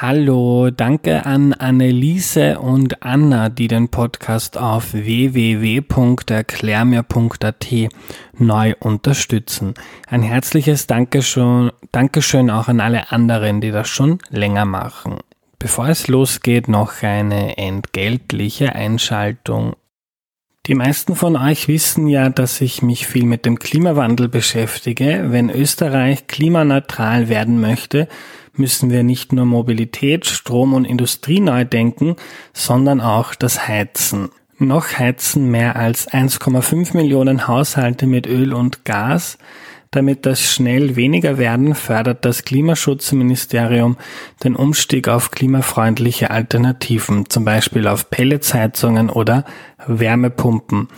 Hallo, danke an Anneliese und Anna, die den Podcast auf www.erklärmir.at neu unterstützen. Ein herzliches Dankeschön, Dankeschön auch an alle anderen, die das schon länger machen. Bevor es losgeht, noch eine entgeltliche Einschaltung die meisten von euch wissen ja, dass ich mich viel mit dem Klimawandel beschäftige. Wenn Österreich klimaneutral werden möchte, müssen wir nicht nur Mobilität, Strom und Industrie neu denken, sondern auch das Heizen. Noch heizen mehr als 1,5 Millionen Haushalte mit Öl und Gas. Damit das schnell weniger werden, fördert das Klimaschutzministerium den Umstieg auf klimafreundliche Alternativen, zum Beispiel auf Pelletsheizungen oder Wärmepumpen.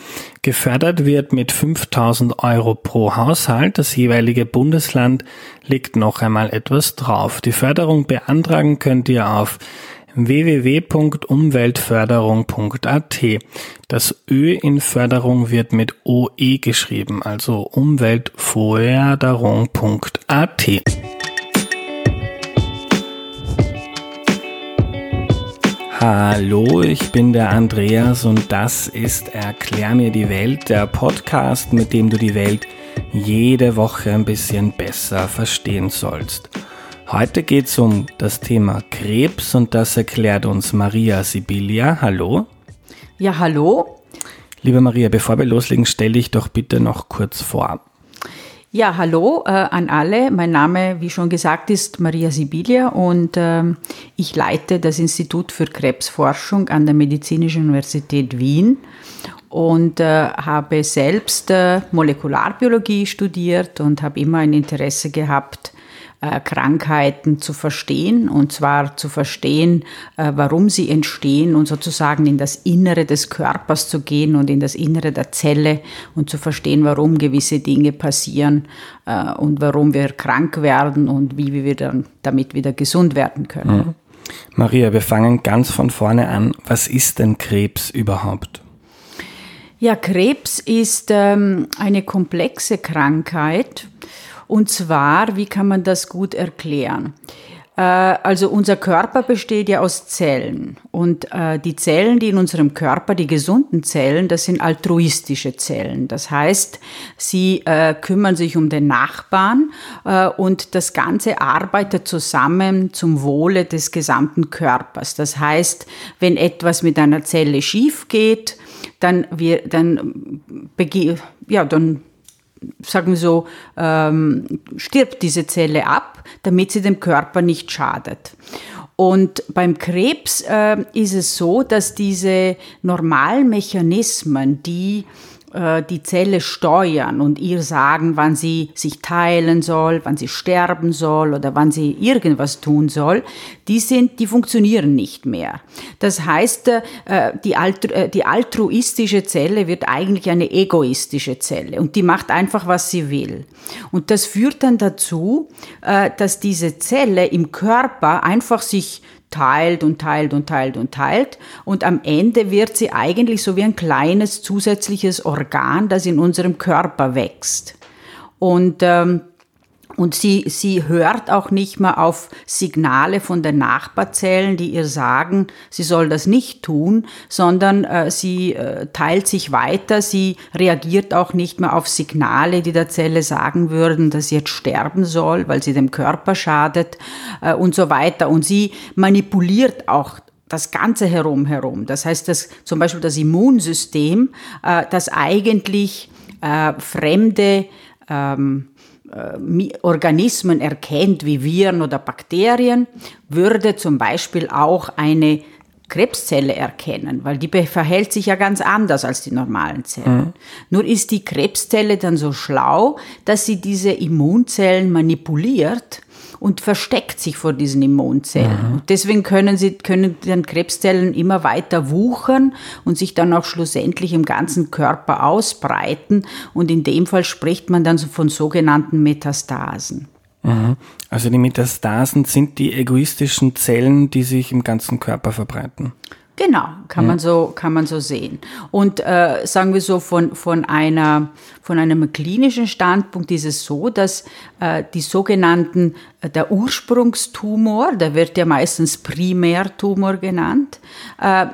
Gefördert wird mit 5000 Euro pro Haushalt. Das jeweilige Bundesland legt noch einmal etwas drauf. Die Förderung beantragen könnt ihr auf www.umweltförderung.at. Das Ö in Förderung wird mit OE geschrieben, also umweltförderung.at. Hallo, ich bin der Andreas und das ist Erklär mir die Welt, der Podcast, mit dem du die Welt jede Woche ein bisschen besser verstehen sollst. Heute geht es um das Thema Krebs und das erklärt uns Maria Sibilia. Hallo. Ja, hallo. Liebe Maria, bevor wir loslegen, stelle dich doch bitte noch kurz vor. Ja, hallo äh, an alle. Mein Name, wie schon gesagt, ist Maria Sibilia und äh, ich leite das Institut für Krebsforschung an der Medizinischen Universität Wien und äh, habe selbst äh, Molekularbiologie studiert und habe immer ein Interesse gehabt, äh, Krankheiten zu verstehen und zwar zu verstehen, äh, warum sie entstehen und sozusagen in das Innere des Körpers zu gehen und in das Innere der Zelle und zu verstehen, warum gewisse Dinge passieren äh, und warum wir krank werden und wie wir dann damit wieder gesund werden können. Mhm. Maria, wir fangen ganz von vorne an. Was ist denn Krebs überhaupt? Ja, Krebs ist ähm, eine komplexe Krankheit und zwar, wie kann man das gut erklären? Äh, also unser Körper besteht ja aus Zellen und äh, die Zellen, die in unserem Körper, die gesunden Zellen, das sind altruistische Zellen. Das heißt, sie äh, kümmern sich um den Nachbarn und das Ganze arbeitet zusammen zum Wohle des gesamten Körpers. Das heißt, wenn etwas mit einer Zelle schief geht, dann, wir, dann, ja, dann sagen wir so, ähm, stirbt diese Zelle ab, damit sie dem Körper nicht schadet. Und beim Krebs äh, ist es so, dass diese normalen Mechanismen, die äh, die Zelle steuern und ihr sagen, wann sie sich teilen soll, wann sie sterben soll oder wann sie irgendwas tun soll, die sind, die funktionieren nicht mehr. Das heißt, äh, die, altru äh, die altruistische Zelle wird eigentlich eine egoistische Zelle und die macht einfach, was sie will. Und das führt dann dazu, dass diese Zelle im Körper einfach sich teilt und teilt und teilt und teilt. Und am Ende wird sie eigentlich so wie ein kleines zusätzliches Organ, das in unserem Körper wächst. Und ähm, und sie, sie hört auch nicht mehr auf Signale von den Nachbarzellen, die ihr sagen, sie soll das nicht tun, sondern äh, sie äh, teilt sich weiter, sie reagiert auch nicht mehr auf Signale, die der Zelle sagen würden, dass sie jetzt sterben soll, weil sie dem Körper schadet äh, und so weiter. Und sie manipuliert auch das Ganze herum herum. Das heißt, dass zum Beispiel das Immunsystem, äh, das eigentlich äh, fremde ähm, äh, Organismen erkennt, wie Viren oder Bakterien, würde zum Beispiel auch eine Krebszelle erkennen, weil die verhält sich ja ganz anders als die normalen Zellen. Mhm. Nur ist die Krebszelle dann so schlau, dass sie diese Immunzellen manipuliert und versteckt sich vor diesen Immunzellen. Mhm. deswegen können sie, können dann Krebszellen immer weiter wuchern und sich dann auch schlussendlich im ganzen Körper ausbreiten. Und in dem Fall spricht man dann von sogenannten Metastasen. Mhm. Also die Metastasen sind die egoistischen Zellen, die sich im ganzen Körper verbreiten. Genau, kann man so kann man so sehen. Und äh, sagen wir so von von einer von einem klinischen Standpunkt ist es so, dass äh, die sogenannten äh, der Ursprungstumor, der wird ja meistens Primärtumor genannt, äh,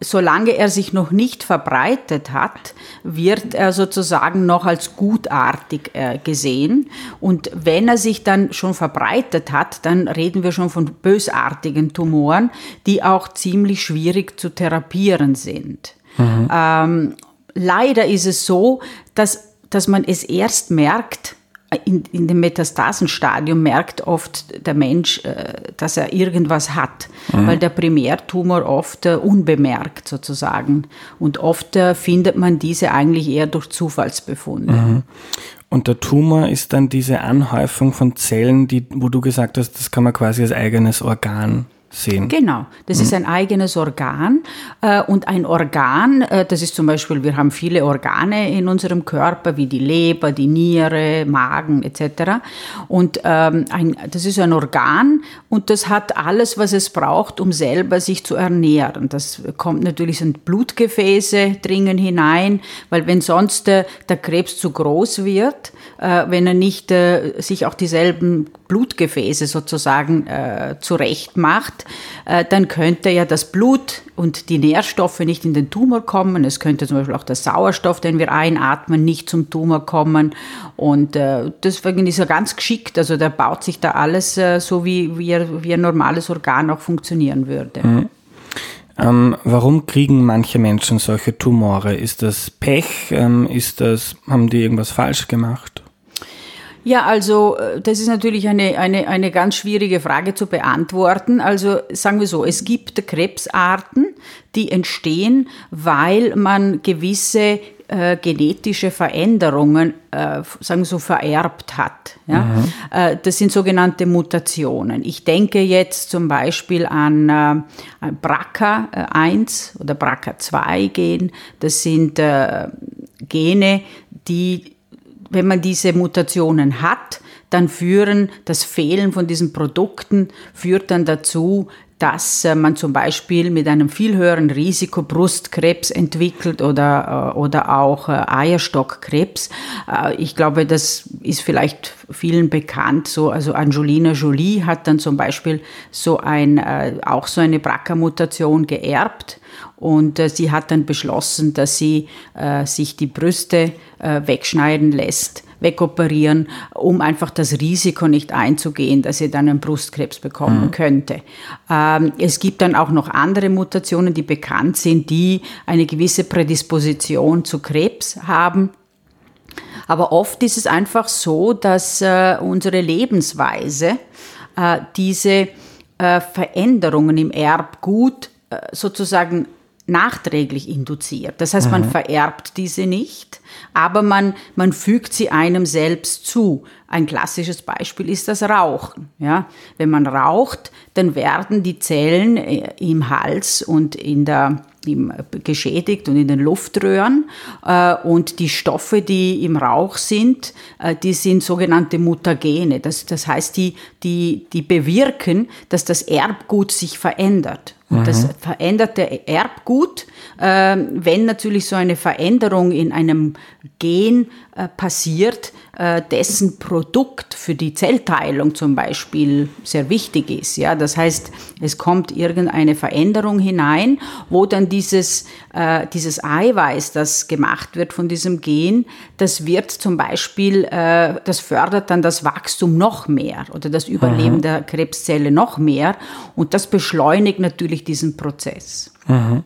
solange er sich noch nicht verbreitet hat, wird er sozusagen noch als gutartig äh, gesehen. Und wenn er sich dann schon verbreitet hat, dann reden wir schon von bösartigen Tumoren, die auch ziemlich schwierig zu therapieren sind. Mhm. Ähm, leider ist es so, dass, dass man es erst merkt, in, in dem Metastasenstadium merkt oft der Mensch, äh, dass er irgendwas hat, mhm. weil der Primärtumor oft äh, unbemerkt sozusagen. Und oft äh, findet man diese eigentlich eher durch Zufallsbefunde. Mhm. Und der Tumor ist dann diese Anhäufung von Zellen, die, wo du gesagt hast, das kann man quasi als eigenes Organ sehen. Genau, das mhm. ist ein eigenes Organ äh, und ein Organ, äh, das ist zum Beispiel, wir haben viele Organe in unserem Körper, wie die Leber, die Niere, Magen etc. Und ähm, ein, das ist ein Organ und das hat alles, was es braucht, um selber sich zu ernähren. Das kommt natürlich, sind Blutgefäße dringen hinein, weil wenn sonst äh, der Krebs zu groß wird, wenn er nicht sich auch dieselben Blutgefäße sozusagen zurecht macht, äh, dann könnte ja das Blut und die Nährstoffe nicht in den Tumor kommen. Es könnte zum Beispiel auch der Sauerstoff, den wir einatmen, nicht zum Tumor kommen. Und äh, deswegen ist er ganz geschickt. Also der baut sich da alles äh, so, wie, wie, wie ein normales Organ auch funktionieren würde. Mhm. Ähm, warum kriegen manche Menschen solche Tumore? Ist das Pech? Ähm, ist das, haben die irgendwas falsch gemacht? Ja, also äh, das ist natürlich eine, eine, eine ganz schwierige Frage zu beantworten. Also sagen wir so, es gibt Krebsarten, die entstehen, weil man gewisse äh, genetische Veränderungen, äh, sagen wir so, vererbt hat. Ja? Mhm. Äh, das sind sogenannte Mutationen. Ich denke jetzt zum Beispiel an äh, BRCA1 oder BRCA2-Gen. Das sind äh, Gene, die wenn man diese Mutationen hat, dann führen das Fehlen von diesen Produkten führt dann dazu, dass äh, man zum Beispiel mit einem viel höheren Risiko Brustkrebs entwickelt oder, äh, oder auch äh, Eierstockkrebs. Ich glaube, das ist vielleicht vielen bekannt. So, also Angelina Jolie hat dann zum Beispiel so ein, auch so eine BRCA-Mutation geerbt und äh, sie hat dann beschlossen, dass sie äh, sich die Brüste äh, wegschneiden lässt, wegoperieren, um einfach das Risiko nicht einzugehen, dass sie dann einen Brustkrebs bekommen mhm. könnte. Ähm, es gibt dann auch noch andere Mutationen, die bekannt sind, die eine gewisse Prädisposition zu Krebs haben. Aber oft ist es einfach so, dass äh, unsere Lebensweise äh, diese äh, Veränderungen im Erbgut sozusagen nachträglich induziert. Das heißt, man mhm. vererbt diese nicht, aber man, man fügt sie einem selbst zu. Ein klassisches Beispiel ist das Rauchen. Ja? Wenn man raucht, dann werden die Zellen äh, im Hals und in der im, geschädigt und in den Luftröhren. Äh, und die Stoffe, die im Rauch sind, äh, die sind sogenannte Mutagene. Das, das heißt, die, die, die bewirken, dass das Erbgut sich verändert. Und das mhm. veränderte Erbgut, äh, wenn natürlich so eine Veränderung in einem Gen passiert, äh, dessen Produkt für die Zellteilung zum Beispiel sehr wichtig ist. Ja, das heißt, es kommt irgendeine Veränderung hinein, wo dann dieses, äh, dieses Eiweiß, das gemacht wird von diesem Gen, das wird zum Beispiel, äh, das fördert dann das Wachstum noch mehr oder das Überleben mhm. der Krebszelle noch mehr und das beschleunigt natürlich diesen Prozess. Mhm.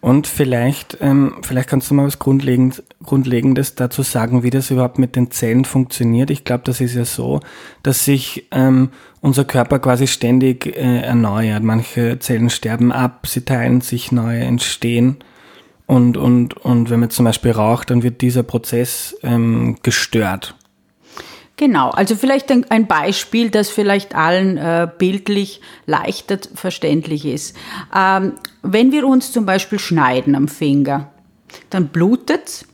Und vielleicht, ähm, vielleicht kannst du mal was Grundlegend, Grundlegendes dazu sagen, wie das überhaupt mit den Zellen funktioniert. Ich glaube, das ist ja so, dass sich ähm, unser Körper quasi ständig äh, erneuert. Manche Zellen sterben ab, sie teilen sich, neue entstehen. Und, und, und wenn man zum Beispiel raucht, dann wird dieser Prozess ähm, gestört. Genau, also vielleicht ein, ein Beispiel, das vielleicht allen äh, bildlich leichter verständlich ist. Ähm, wenn wir uns zum Beispiel schneiden am Finger, dann blutet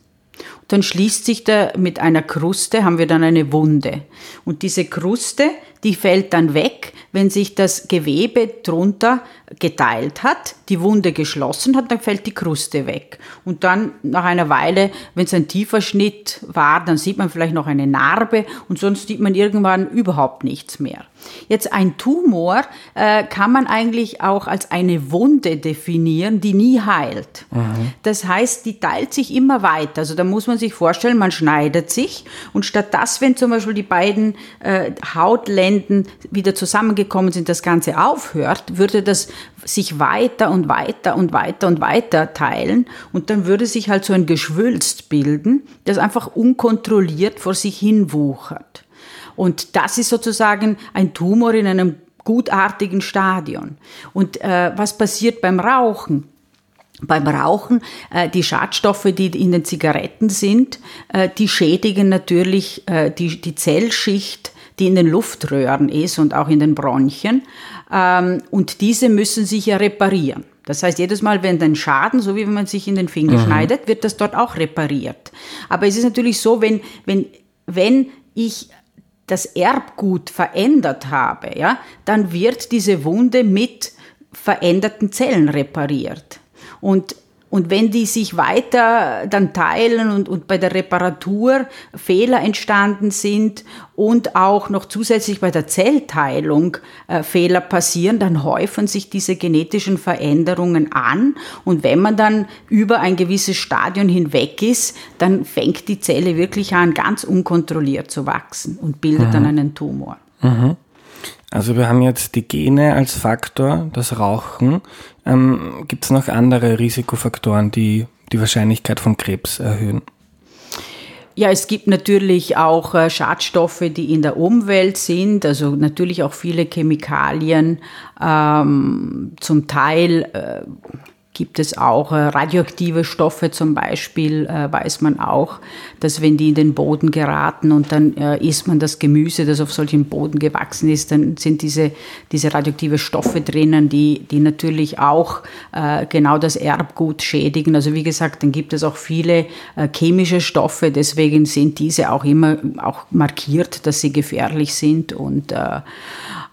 dann schließt sich da mit einer Kruste, haben wir dann eine Wunde. Und diese Kruste, die fällt dann weg, wenn sich das Gewebe drunter geteilt hat, die Wunde geschlossen hat, dann fällt die Kruste weg. Und dann nach einer Weile, wenn es ein tiefer Schnitt war, dann sieht man vielleicht noch eine Narbe und sonst sieht man irgendwann überhaupt nichts mehr. Jetzt ein Tumor äh, kann man eigentlich auch als eine Wunde definieren, die nie heilt. Mhm. Das heißt, die teilt sich immer weiter. Also da muss man sich vorstellen, man schneidet sich und statt das, wenn zum Beispiel die beiden äh, Hautlenden wieder zusammengekommen sind, das Ganze aufhört, würde das sich weiter und weiter und weiter und weiter teilen und dann würde sich halt so ein Geschwülst bilden, das einfach unkontrolliert vor sich hin wuchert. Und das ist sozusagen ein Tumor in einem gutartigen Stadion. Und äh, was passiert beim Rauchen? Beim Rauchen, äh, die Schadstoffe, die in den Zigaretten sind, äh, die schädigen natürlich äh, die, die Zellschicht, die in den Luftröhren ist und auch in den Bronchien. Ähm, und diese müssen sich ja reparieren. Das heißt, jedes Mal, wenn ein Schaden, so wie wenn man sich in den Finger mhm. schneidet, wird das dort auch repariert. Aber es ist natürlich so, wenn, wenn, wenn ich das Erbgut verändert habe, ja, dann wird diese Wunde mit veränderten Zellen repariert. Und und wenn die sich weiter dann teilen und, und bei der Reparatur Fehler entstanden sind und auch noch zusätzlich bei der Zellteilung äh, Fehler passieren, dann häufen sich diese genetischen Veränderungen an. Und wenn man dann über ein gewisses Stadion hinweg ist, dann fängt die Zelle wirklich an, ganz unkontrolliert zu wachsen und bildet mhm. dann einen Tumor. Mhm. Also wir haben jetzt die Gene als Faktor, das Rauchen. Ähm, Gibt es noch andere Risikofaktoren, die die Wahrscheinlichkeit von Krebs erhöhen? Ja, es gibt natürlich auch äh, Schadstoffe, die in der Umwelt sind, also natürlich auch viele Chemikalien, ähm, zum Teil äh, gibt es auch äh, radioaktive Stoffe zum Beispiel, äh, weiß man auch, dass wenn die in den Boden geraten und dann äh, isst man das Gemüse, das auf solchem Boden gewachsen ist, dann sind diese, diese radioaktive Stoffe drinnen, die, die natürlich auch genau das Erbgut schädigen. Also wie gesagt, dann gibt es auch viele chemische Stoffe, deswegen sind diese auch immer auch markiert, dass sie gefährlich sind und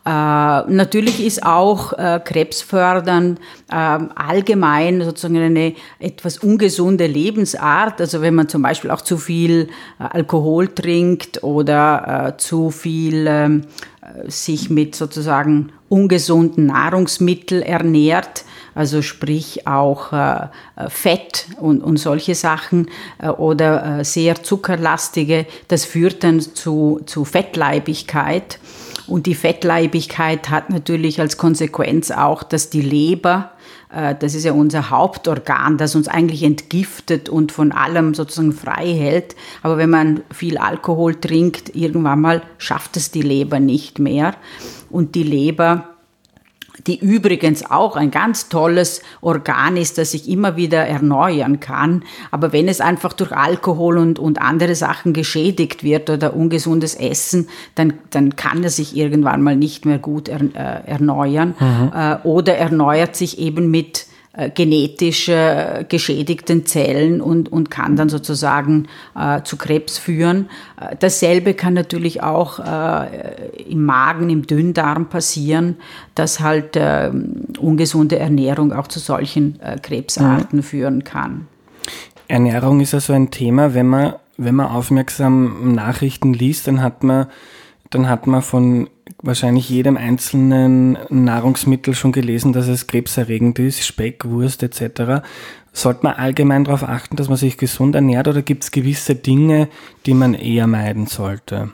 natürlich ist auch äh, Krebsfördern äh, allgemein sozusagen eine etwas ungesunde Lebensart. Also wenn man zum Beispiel auch zu viel äh, Alkohol trinkt oder äh, zu viel ähm, sich mit sozusagen ungesunden Nahrungsmitteln ernährt, also sprich auch äh, Fett und, und solche Sachen äh, oder äh, sehr zuckerlastige, das führt dann zu, zu Fettleibigkeit. Und die Fettleibigkeit hat natürlich als Konsequenz auch, dass die Leber, äh, das ist ja unser Hauptorgan, das uns eigentlich entgiftet und von allem sozusagen frei hält. Aber wenn man viel Alkohol trinkt, irgendwann mal schafft es die Leber nicht mehr. Und die Leber die übrigens auch ein ganz tolles Organ ist, das sich immer wieder erneuern kann. Aber wenn es einfach durch Alkohol und, und andere Sachen geschädigt wird oder ungesundes Essen, dann, dann kann es sich irgendwann mal nicht mehr gut er, äh, erneuern mhm. äh, oder erneuert sich eben mit genetisch äh, geschädigten Zellen und, und kann dann sozusagen äh, zu Krebs führen. Äh, dasselbe kann natürlich auch äh, im Magen, im Dünndarm passieren, dass halt äh, ungesunde Ernährung auch zu solchen Krebsarten mhm. führen kann. Ernährung ist also ein Thema, wenn man, wenn man aufmerksam Nachrichten liest, dann hat man, dann hat man von wahrscheinlich jedem einzelnen Nahrungsmittel schon gelesen, dass es krebserregend ist, Speck, Wurst etc. Sollte man allgemein darauf achten, dass man sich gesund ernährt oder gibt es gewisse Dinge, die man eher meiden sollte?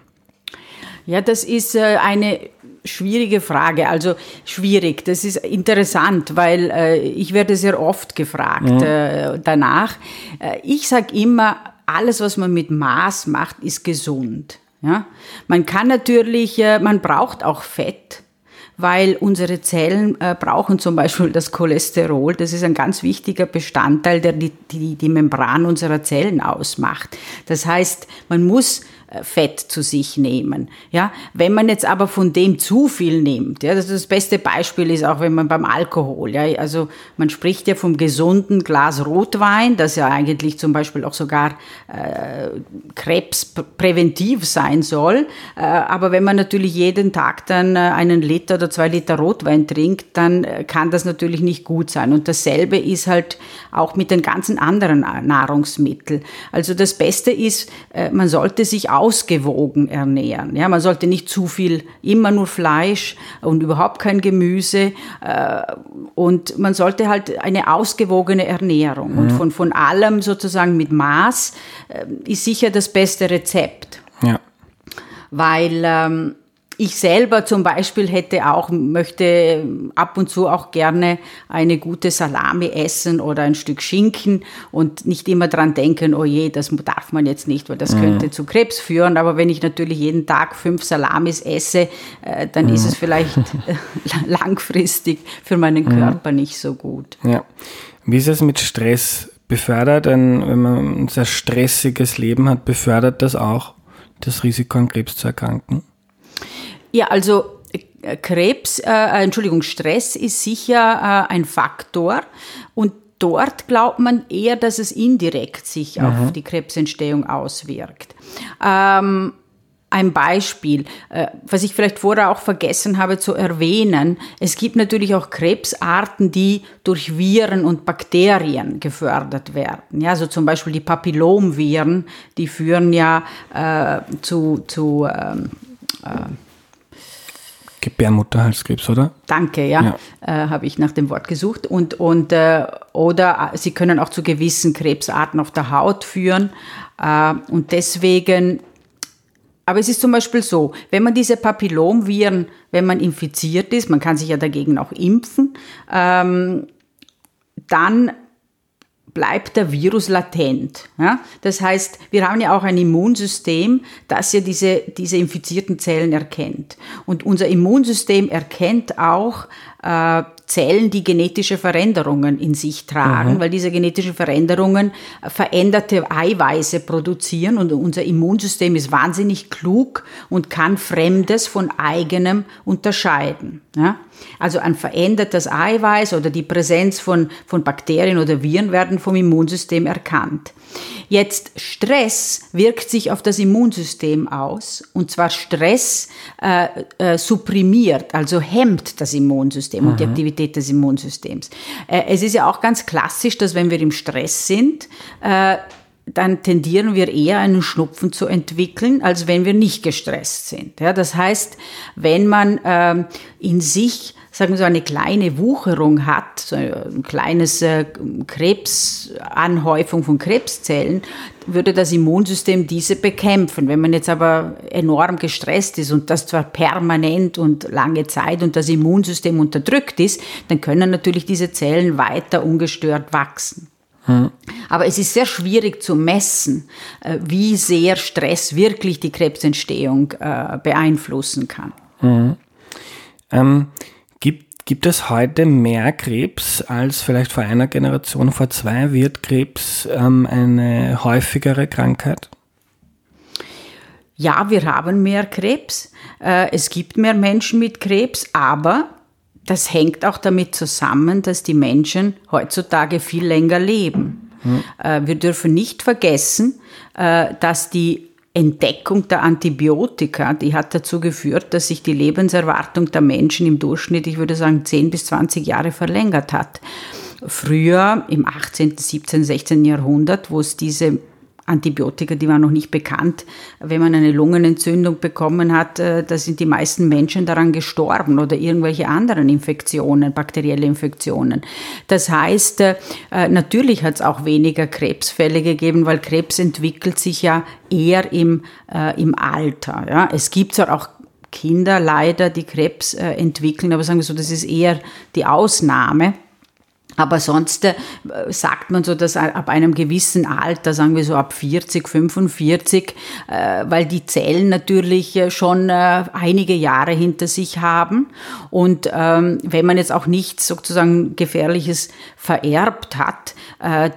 Ja, das ist äh, eine schwierige Frage. Also schwierig, das ist interessant, weil äh, ich werde sehr oft gefragt mhm. äh, danach. Äh, ich sage immer, alles, was man mit Maß macht, ist gesund. Ja? Man kann natürlich, äh, man braucht auch Fett, weil unsere Zellen äh, brauchen zum Beispiel das Cholesterol. Das ist ein ganz wichtiger Bestandteil, der die, die, die Membran unserer Zellen ausmacht. Das heißt, man muss Fett zu sich nehmen. Ja, wenn man jetzt aber von dem zu viel nimmt, ja, das, das beste Beispiel ist auch, wenn man beim Alkohol, ja, also man spricht ja vom gesunden Glas Rotwein, das ja eigentlich zum Beispiel auch sogar äh, krebspräventiv sein soll. Äh, aber wenn man natürlich jeden Tag dann äh, einen Liter oder zwei Liter Rotwein trinkt, dann äh, kann das natürlich nicht gut sein. Und dasselbe ist halt auch mit den ganzen anderen Nahrungsmitteln. Also das Beste ist, man sollte sich ausgewogen ernähren. Ja, man sollte nicht zu viel, immer nur Fleisch und überhaupt kein Gemüse. Und man sollte halt eine ausgewogene Ernährung. Mhm. Und von, von allem sozusagen mit Maß ist sicher das beste Rezept. Ja. Weil ähm, ich selber zum Beispiel hätte auch, möchte ab und zu auch gerne eine gute Salami essen oder ein Stück Schinken und nicht immer dran denken, oh je, das darf man jetzt nicht, weil das mhm. könnte zu Krebs führen. Aber wenn ich natürlich jeden Tag fünf Salamis esse, äh, dann mhm. ist es vielleicht langfristig für meinen mhm. Körper mhm. nicht so gut. Ja. Wie ist es mit Stress? Befördert ein, wenn man ein sehr stressiges Leben hat, befördert das auch das Risiko an Krebs zu erkranken? Ja, also äh, Krebs, äh, äh, Entschuldigung, Stress ist sicher äh, ein Faktor und dort glaubt man eher, dass es indirekt sich mhm. auf die Krebsentstehung auswirkt. Ähm, ein Beispiel, äh, was ich vielleicht vorher auch vergessen habe zu erwähnen. Es gibt natürlich auch Krebsarten, die durch Viren und Bakterien gefördert werden. Ja, also zum Beispiel die Papillomviren, die führen ja äh, zu, zu ähm, äh, Gebärmutterhalskrebs, oder? Danke, ja, ja. Äh, habe ich nach dem Wort gesucht. Und, und, äh, oder sie können auch zu gewissen Krebsarten auf der Haut führen. Äh, und deswegen, aber es ist zum Beispiel so, wenn man diese Papillomviren, wenn man infiziert ist, man kann sich ja dagegen auch impfen, ähm, dann bleibt der Virus latent. Ja? Das heißt, wir haben ja auch ein Immunsystem, das ja diese, diese infizierten Zellen erkennt. Und unser Immunsystem erkennt auch äh, Zellen, die genetische Veränderungen in sich tragen, mhm. weil diese genetischen Veränderungen veränderte Eiweiße produzieren und unser Immunsystem ist wahnsinnig klug und kann Fremdes von eigenem unterscheiden. Ja? Also ein verändertes Eiweiß oder die Präsenz von, von Bakterien oder Viren werden vom Immunsystem erkannt. Jetzt Stress wirkt sich auf das Immunsystem aus und zwar Stress äh, äh, supprimiert, also hemmt das Immunsystem mhm. und die mhm. Aktivität des Immunsystems. Äh, es ist ja auch ganz klassisch, dass wenn wir im Stress sind, äh, dann tendieren wir eher einen Schnupfen zu entwickeln, als wenn wir nicht gestresst sind. Ja, das heißt, wenn man ähm, in sich sagen wir so eine kleine Wucherung hat, so ein kleines äh, Krebsanhäufung von Krebszellen, würde das Immunsystem diese bekämpfen. Wenn man jetzt aber enorm gestresst ist und das zwar permanent und lange Zeit und das Immunsystem unterdrückt ist, dann können natürlich diese Zellen weiter ungestört wachsen. Aber es ist sehr schwierig zu messen, äh, wie sehr Stress wirklich die Krebsentstehung äh, beeinflussen kann. Hm. Ähm, gibt, es heute mehr Krebs als vielleicht vor einer Generation, vor zwei? Wird Krebs ähm, eine häufigere Krankheit? Ja, wir haben mehr Krebs. Äh, es gibt mehr Menschen mit Krebs, aber das hängt auch damit zusammen, dass die Menschen heutzutage viel länger leben. Mhm. Wir dürfen nicht vergessen, äh, dass die Entdeckung der Antibiotika, die hat dazu geführt, dass sich die Lebenserwartung der Menschen im Durchschnitt, ich würde sagen, 10 bis 20 Jahre verlängert hat. Früher, im 18., 17., 16. Jahrhundert, wo es diese Antibiotika, die waren noch nicht bekannt. Wenn man eine Lungenentzündung bekommen hat, äh, da sind die meisten Menschen daran gestorben oder irgendwelche anderen Infektionen, bakterielle Infektionen. Das heißt, äh, natürlich hat es auch weniger Krebsfälle gegeben, weil Krebs entwickelt sich ja eher im, äh, im Alter. Ja. Es gibt zwar auch Kinder leider, die Krebs entwickeln, aber sagen wir so, das ist eher die Ausnahme. Aber sonst äh, sagt man so, dass ab einem gewissen Alter, sagen wir so ab 40, 45, äh, weil die Zellen natürlich äh, schon äh, einige Jahre hinter sich haben. Und ähm, wenn man jetzt auch nichts sozusagen Gefährliches vererbt hat,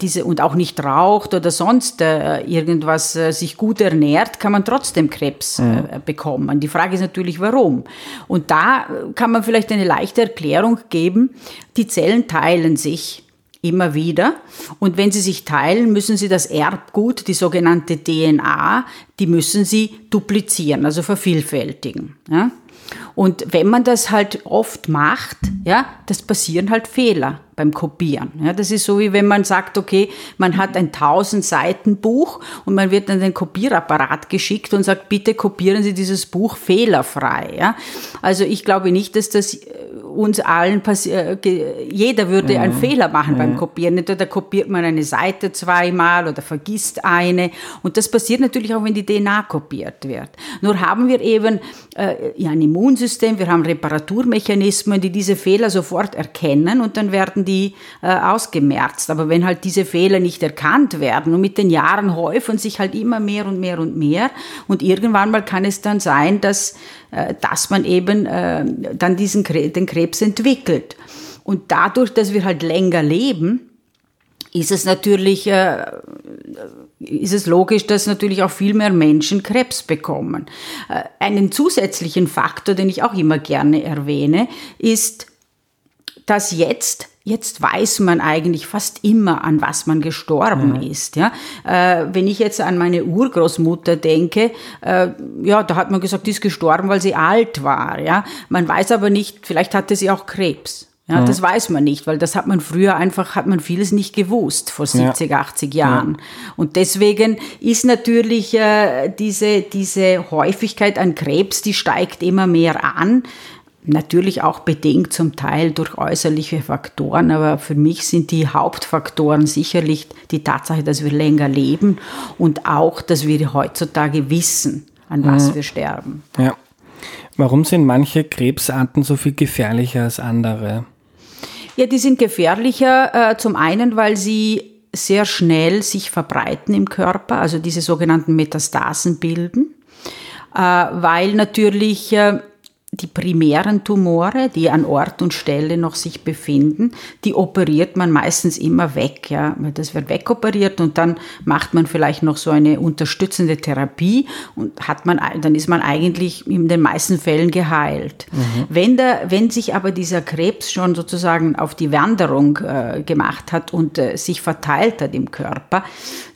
diese und auch nicht raucht oder sonst irgendwas sich gut ernährt, kann man trotzdem Krebs mhm. äh, bekommen. Die Frage ist natürlich, warum. Und da kann man vielleicht eine leichte Erklärung geben. Die Zellen teilen sich immer wieder. Und wenn sie sich teilen, müssen sie das Erbgut, die sogenannte DNA, die müssen sie duplizieren, also vervielfältigen. Ja? Und wenn man das halt oft macht, ja, das passieren halt Fehler beim Kopieren. Ja, das ist so wie wenn man sagt, okay, man hat ein 1000 Seiten Buch und man wird dann den Kopierapparat geschickt und sagt, bitte kopieren Sie dieses Buch fehlerfrei. Ja, also ich glaube nicht, dass das uns allen passiert, äh, jeder würde mhm. einen Fehler machen mhm. beim Kopieren. Entweder kopiert man eine Seite zweimal oder vergisst eine. Und das passiert natürlich auch, wenn die DNA kopiert wird. Nur haben wir eben äh, ja, ein Immunsystem, wir haben Reparaturmechanismen, die diese Fehler sofort erkennen und dann werden die äh, ausgemerzt. Aber wenn halt diese Fehler nicht erkannt werden und mit den Jahren häufen sich halt immer mehr und mehr und mehr und irgendwann mal kann es dann sein, dass, äh, dass man eben äh, dann diesen den Krebs entwickelt. Und dadurch, dass wir halt länger leben, ist es natürlich, äh, ist es logisch, dass natürlich auch viel mehr Menschen Krebs bekommen. Äh, einen zusätzlichen Faktor, den ich auch immer gerne erwähne, ist, dass jetzt Jetzt weiß man eigentlich fast immer, an was man gestorben mhm. ist. Ja? Äh, wenn ich jetzt an meine Urgroßmutter denke, äh, ja, da hat man gesagt, die ist gestorben, weil sie alt war. Ja? Man weiß aber nicht, vielleicht hatte sie auch Krebs. Ja, mhm. Das weiß man nicht, weil das hat man früher einfach, hat man vieles nicht gewusst vor 70, ja. 80 Jahren. Ja. Und deswegen ist natürlich äh, diese, diese Häufigkeit an Krebs, die steigt immer mehr an. Natürlich auch bedingt zum Teil durch äußerliche Faktoren, aber für mich sind die Hauptfaktoren sicherlich die Tatsache, dass wir länger leben und auch, dass wir heutzutage wissen, an was mhm. wir sterben. Ja. Warum sind manche Krebsarten so viel gefährlicher als andere? Ja, die sind gefährlicher, äh, zum einen, weil sie sehr schnell sich verbreiten im Körper, also diese sogenannten Metastasen bilden, äh, weil natürlich äh, die primären Tumore, die an Ort und Stelle noch sich befinden, die operiert man meistens immer weg. Ja. Das wird wegoperiert und dann macht man vielleicht noch so eine unterstützende Therapie und hat man, dann ist man eigentlich in den meisten Fällen geheilt. Mhm. Wenn, der, wenn sich aber dieser Krebs schon sozusagen auf die Wanderung äh, gemacht hat und äh, sich verteilt hat im Körper,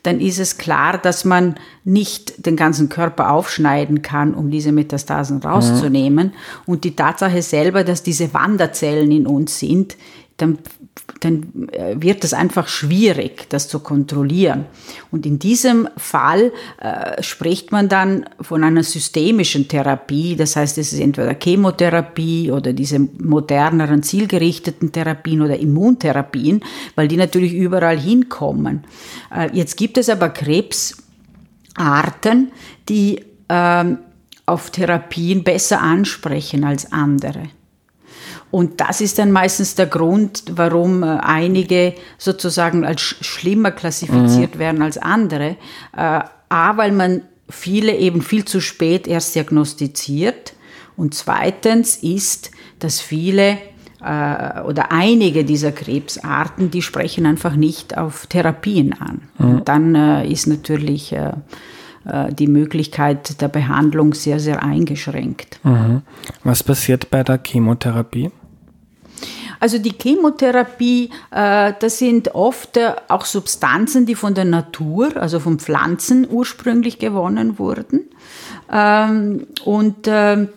dann ist es klar, dass man nicht den ganzen Körper aufschneiden kann, um diese Metastasen rauszunehmen. Mhm. Und die Tatsache selber, dass diese Wanderzellen in uns sind, dann, dann äh, wird es einfach schwierig, das zu kontrollieren. Und in diesem Fall äh, spricht man dann von einer systemischen Therapie. Das heißt, es ist entweder Chemotherapie oder diese moderneren, zielgerichteten Therapien oder Immuntherapien, weil die natürlich überall hinkommen. Äh, jetzt gibt es aber Krebsarten, die ähm, auf Therapien besser ansprechen als andere. Und das ist dann meistens der Grund, warum äh, einige sozusagen als schlimmer klassifiziert mhm. werden als andere. Äh, A, weil man viele eben viel zu spät erst diagnostiziert. Und zweitens ist, dass viele äh, oder einige dieser Krebsarten, die sprechen einfach nicht auf Therapien an. Mhm. Und dann ist natürlich die Möglichkeit der Behandlung sehr, sehr eingeschränkt. Mhm. Was passiert bei der Chemotherapie? Also die Chemotherapie, äh, das sind oft äh, auch Substanzen, die von der Natur, also von Pflanzen ursprünglich gewonnen wurden. Ähm, und äh,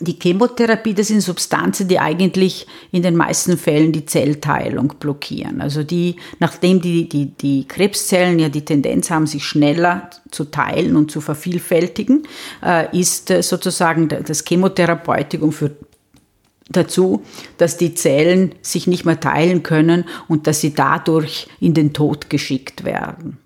die Chemotherapie, das sind Substanzen, die eigentlich in den meisten Fällen die Zellteilung blockieren. Also die, nachdem die, die, die Krebszellen ja die Tendenz haben, sich schneller zu teilen und zu vervielfältigen, äh, ist sozusagen das Chemotherapeutikum für dazu, dass die Zellen sich nicht mehr teilen können und dass sie dadurch in den Tod geschickt werden.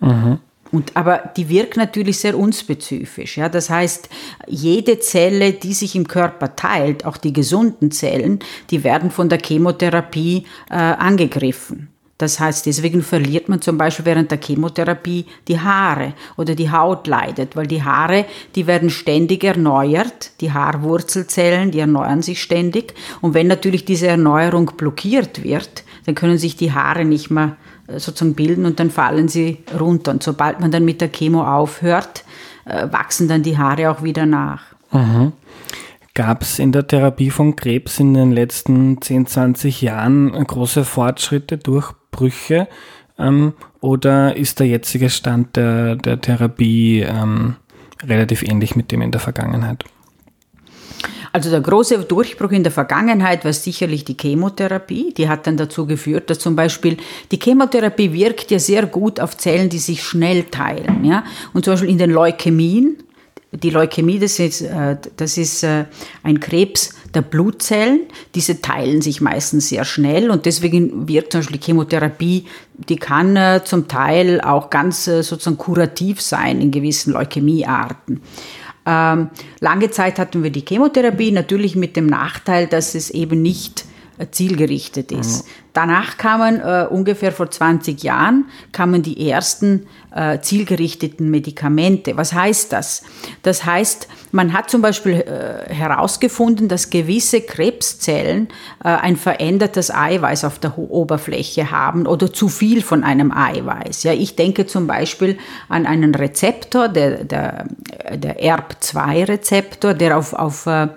Mhm. Und, aber die wirkt natürlich sehr unspezifisch. Ja? Das heißt, jede Zelle, die sich im Körper teilt, auch die gesunden Zellen, die werden von der Chemotherapie äh, angegriffen. Das heißt, deswegen verliert man zum Beispiel während der Chemotherapie die Haare oder die Haut leidet, weil die Haare, die werden ständig erneuert, die Haarwurzelzellen, die erneuern sich ständig. Und wenn natürlich diese Erneuerung blockiert wird, dann können sich die Haare nicht mehr äh, sozusagen bilden und dann fallen sie runter. Und sobald man dann mit der Chemo aufhört, äh, wachsen dann die Haare auch wieder nach. Mhm. Gab es in der Therapie von Krebs in den letzten 10, 20 Jahren große Fortschritte, Durchbrüche? Ähm, oder ist der jetzige Stand der, der Therapie ähm, relativ ähnlich mit dem in der Vergangenheit? Also der große Durchbruch in der Vergangenheit war sicherlich die Chemotherapie. Die hat dann dazu geführt, dass zum Beispiel die Chemotherapie wirkt ja sehr gut auf Zellen, die sich schnell teilen. Ja? Und zum Beispiel in den Leukämien die Leukämie, das ist, äh, das ist äh, ein Krebs der Blutzellen. Diese teilen sich meistens sehr schnell und deswegen wirkt zum Beispiel Chemotherapie, die kann äh, zum Teil auch ganz sozusagen kurativ sein in gewissen Leukämiearten. Ähm, lange Zeit hatten wir die Chemotherapie, natürlich mit dem Nachteil, dass es eben nicht zielgerichtet ist. Danach kamen äh, ungefähr vor 20 Jahren kamen die ersten äh, zielgerichteten Medikamente. Was heißt das? Das heißt, man hat zum Beispiel äh, herausgefunden, dass gewisse Krebszellen äh, ein verändertes Eiweiß auf der Oberfläche haben oder zu viel von einem Eiweiß. Ja, ich denke zum Beispiel an einen Rezeptor, der, der, der ERB2-Rezeptor, der auf, auf äh,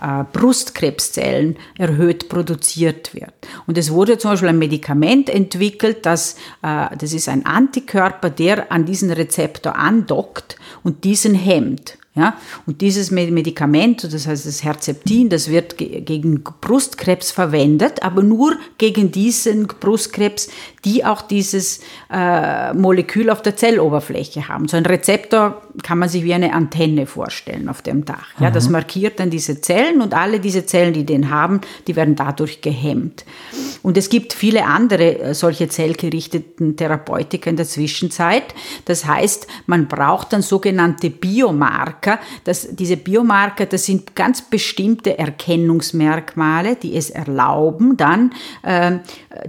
äh, Brustkrebszellen erhöht produziert wird. Und es wurde zum Beispiel ein Medikament entwickelt, das, äh, das ist ein Antikörper, der an diesen Rezeptor andockt und diesen hemmt. Ja? Und dieses Medikament, das heißt das Herzeptin, das wird gegen Brustkrebs verwendet, aber nur gegen diesen Brustkrebs, die auch dieses äh, Molekül auf der Zelloberfläche haben. So ein Rezeptor kann man sich wie eine Antenne vorstellen auf dem Dach. Ja, das mhm. markiert dann diese Zellen und alle diese Zellen, die den haben, die werden dadurch gehemmt. Und es gibt viele andere äh, solche zellgerichteten Therapeutika in der Zwischenzeit. Das heißt, man braucht dann sogenannte Biomarker. Das, diese Biomarker, das sind ganz bestimmte Erkennungsmerkmale, die es erlauben, dann äh,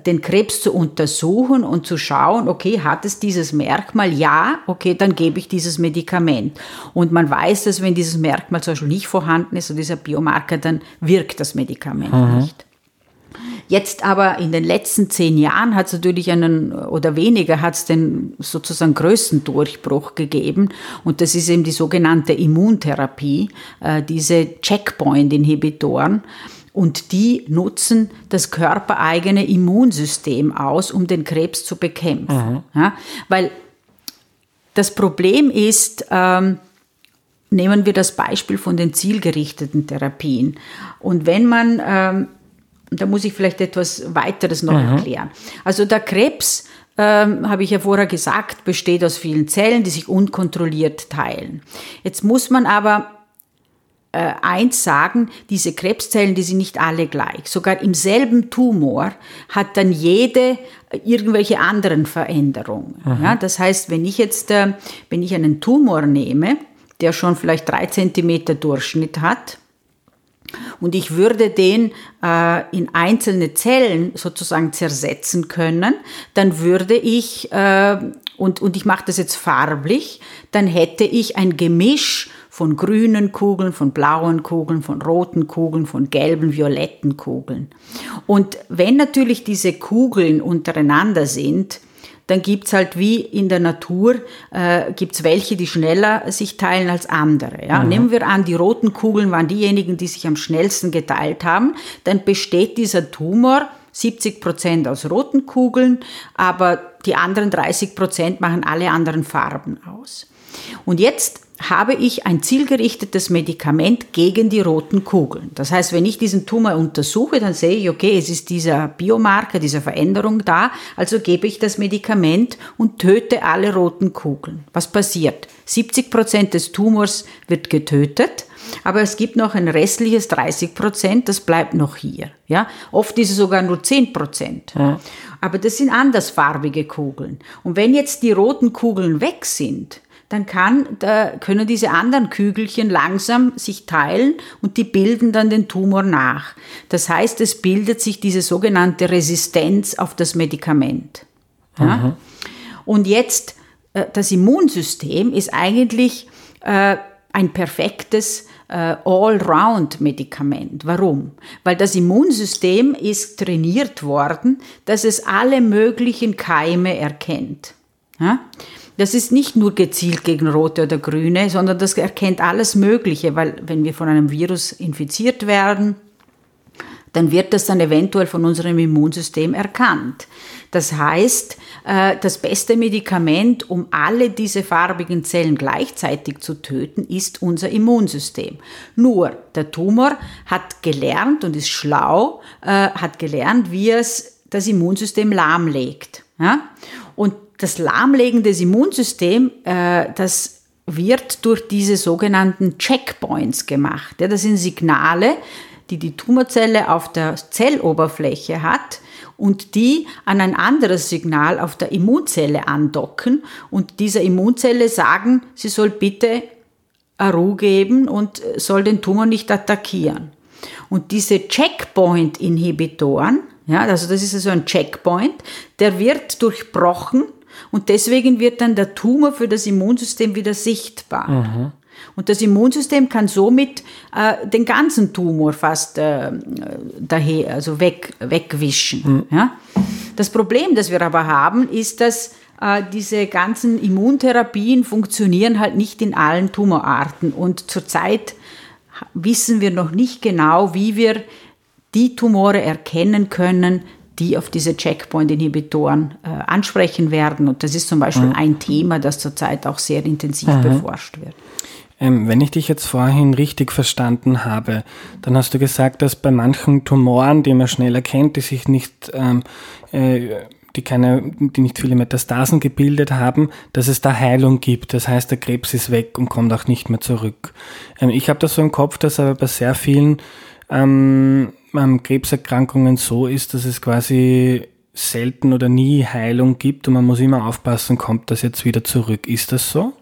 den Krebs zu untersuchen und zu schauen, okay, hat es dieses Merkmal? Ja, okay, dann gebe ich dieses Medikament. Und man weiß, dass wenn dieses Merkmal zum Beispiel nicht vorhanden ist, und dieser Biomarker, dann wirkt das Medikament mhm. nicht. Jetzt aber in den letzten zehn Jahren hat es natürlich einen oder weniger hat es den sozusagen größten Durchbruch gegeben und das ist eben die sogenannte Immuntherapie, äh, diese Checkpoint-Inhibitoren. Und die nutzen das körpereigene Immunsystem aus, um den Krebs zu bekämpfen. Mhm. Ja, weil das Problem ist, ähm, nehmen wir das Beispiel von den zielgerichteten Therapien. Und wenn man, ähm, da muss ich vielleicht etwas weiteres noch mhm. erklären. Also der Krebs, ähm, habe ich ja vorher gesagt, besteht aus vielen Zellen, die sich unkontrolliert teilen. Jetzt muss man aber äh, eins sagen, diese Krebszellen, die sind nicht alle gleich. Sogar im selben Tumor hat dann jede äh, irgendwelche anderen Veränderungen. Ja, das heißt, wenn ich jetzt, äh, wenn ich einen Tumor nehme, der schon vielleicht drei Zentimeter Durchschnitt hat, und ich würde den äh, in einzelne Zellen sozusagen zersetzen können, dann würde ich, äh, und, und ich mache das jetzt farblich, dann hätte ich ein Gemisch von grünen Kugeln, von blauen Kugeln, von roten Kugeln, von gelben, violetten Kugeln. Und wenn natürlich diese Kugeln untereinander sind, dann gibt's halt wie in der Natur, äh, gibt's welche, die schneller sich teilen als andere. Ja? Mhm. Nehmen wir an, die roten Kugeln waren diejenigen, die sich am schnellsten geteilt haben, dann besteht dieser Tumor 70 Prozent aus roten Kugeln, aber die anderen 30 Prozent machen alle anderen Farben aus. Und jetzt habe ich ein zielgerichtetes Medikament gegen die roten Kugeln. Das heißt, wenn ich diesen Tumor untersuche, dann sehe ich, okay, es ist dieser Biomarker, diese Veränderung da, also gebe ich das Medikament und töte alle roten Kugeln. Was passiert? 70 Prozent des Tumors wird getötet, aber es gibt noch ein restliches 30 Prozent, das bleibt noch hier. Ja? Oft ist es sogar nur 10 Prozent. Ja. Aber das sind andersfarbige Kugeln. Und wenn jetzt die roten Kugeln weg sind, dann kann, da können diese anderen Kügelchen langsam sich teilen und die bilden dann den Tumor nach. Das heißt, es bildet sich diese sogenannte Resistenz auf das Medikament. Ja? Und jetzt, äh, das Immunsystem ist eigentlich äh, ein perfektes äh, Allround-Medikament. Warum? Weil das Immunsystem ist trainiert worden, dass es alle möglichen Keime erkennt. Ja? Das ist nicht nur gezielt gegen rote oder grüne, sondern das erkennt alles Mögliche, weil wenn wir von einem Virus infiziert werden, dann wird das dann eventuell von unserem Immunsystem erkannt. Das heißt, äh, das beste Medikament, um alle diese farbigen Zellen gleichzeitig zu töten, ist unser Immunsystem. Nur der Tumor hat gelernt und ist schlau, äh, hat gelernt, wie es das Immunsystem lahmlegt. Das Lahmlegen des Immunsystems, äh, das wird durch diese sogenannten Checkpoints gemacht. das sind Signale, die die Tumorzelle auf der Zelloberfläche hat und die an ein anderes Signal auf der Immunzelle andocken und dieser Immunzelle sagen, sie soll bitte Aru geben und soll den Tumor nicht attackieren. Und diese Checkpoint-Inhibitoren, ja, also das ist also ein Checkpoint, der wird durchbrochen und deswegen wird dann der Tumor für das Immunsystem wieder sichtbar. Mhm. Und das Immunsystem kann somit äh, den ganzen Tumor fast äh, daher, also weg, wegwischen. Mhm. Ja? Das Problem, das wir aber haben, ist, dass äh, diese ganzen Immuntherapien funktionieren halt nicht in allen Tumorarten. Und zurzeit wissen wir noch nicht genau, wie wir die Tumore erkennen können, die auf diese Checkpoint-Inhibitoren äh, ansprechen werden. Und das ist zum Beispiel mhm. ein Thema, das zurzeit auch sehr intensiv mhm. beforscht wird. Ähm, wenn ich dich jetzt vorhin richtig verstanden habe, dann hast du gesagt, dass bei manchen Tumoren, die man schnell erkennt, die sich nicht, ähm, äh, die keine, die nicht viele Metastasen gebildet haben, dass es da Heilung gibt. Das heißt, der Krebs ist weg und kommt auch nicht mehr zurück. Ähm, ich habe das so im Kopf, dass aber bei sehr vielen ähm, ähm, Krebserkrankungen so ist, dass es quasi selten oder nie Heilung gibt und man muss immer aufpassen, kommt das jetzt wieder zurück. Ist das so?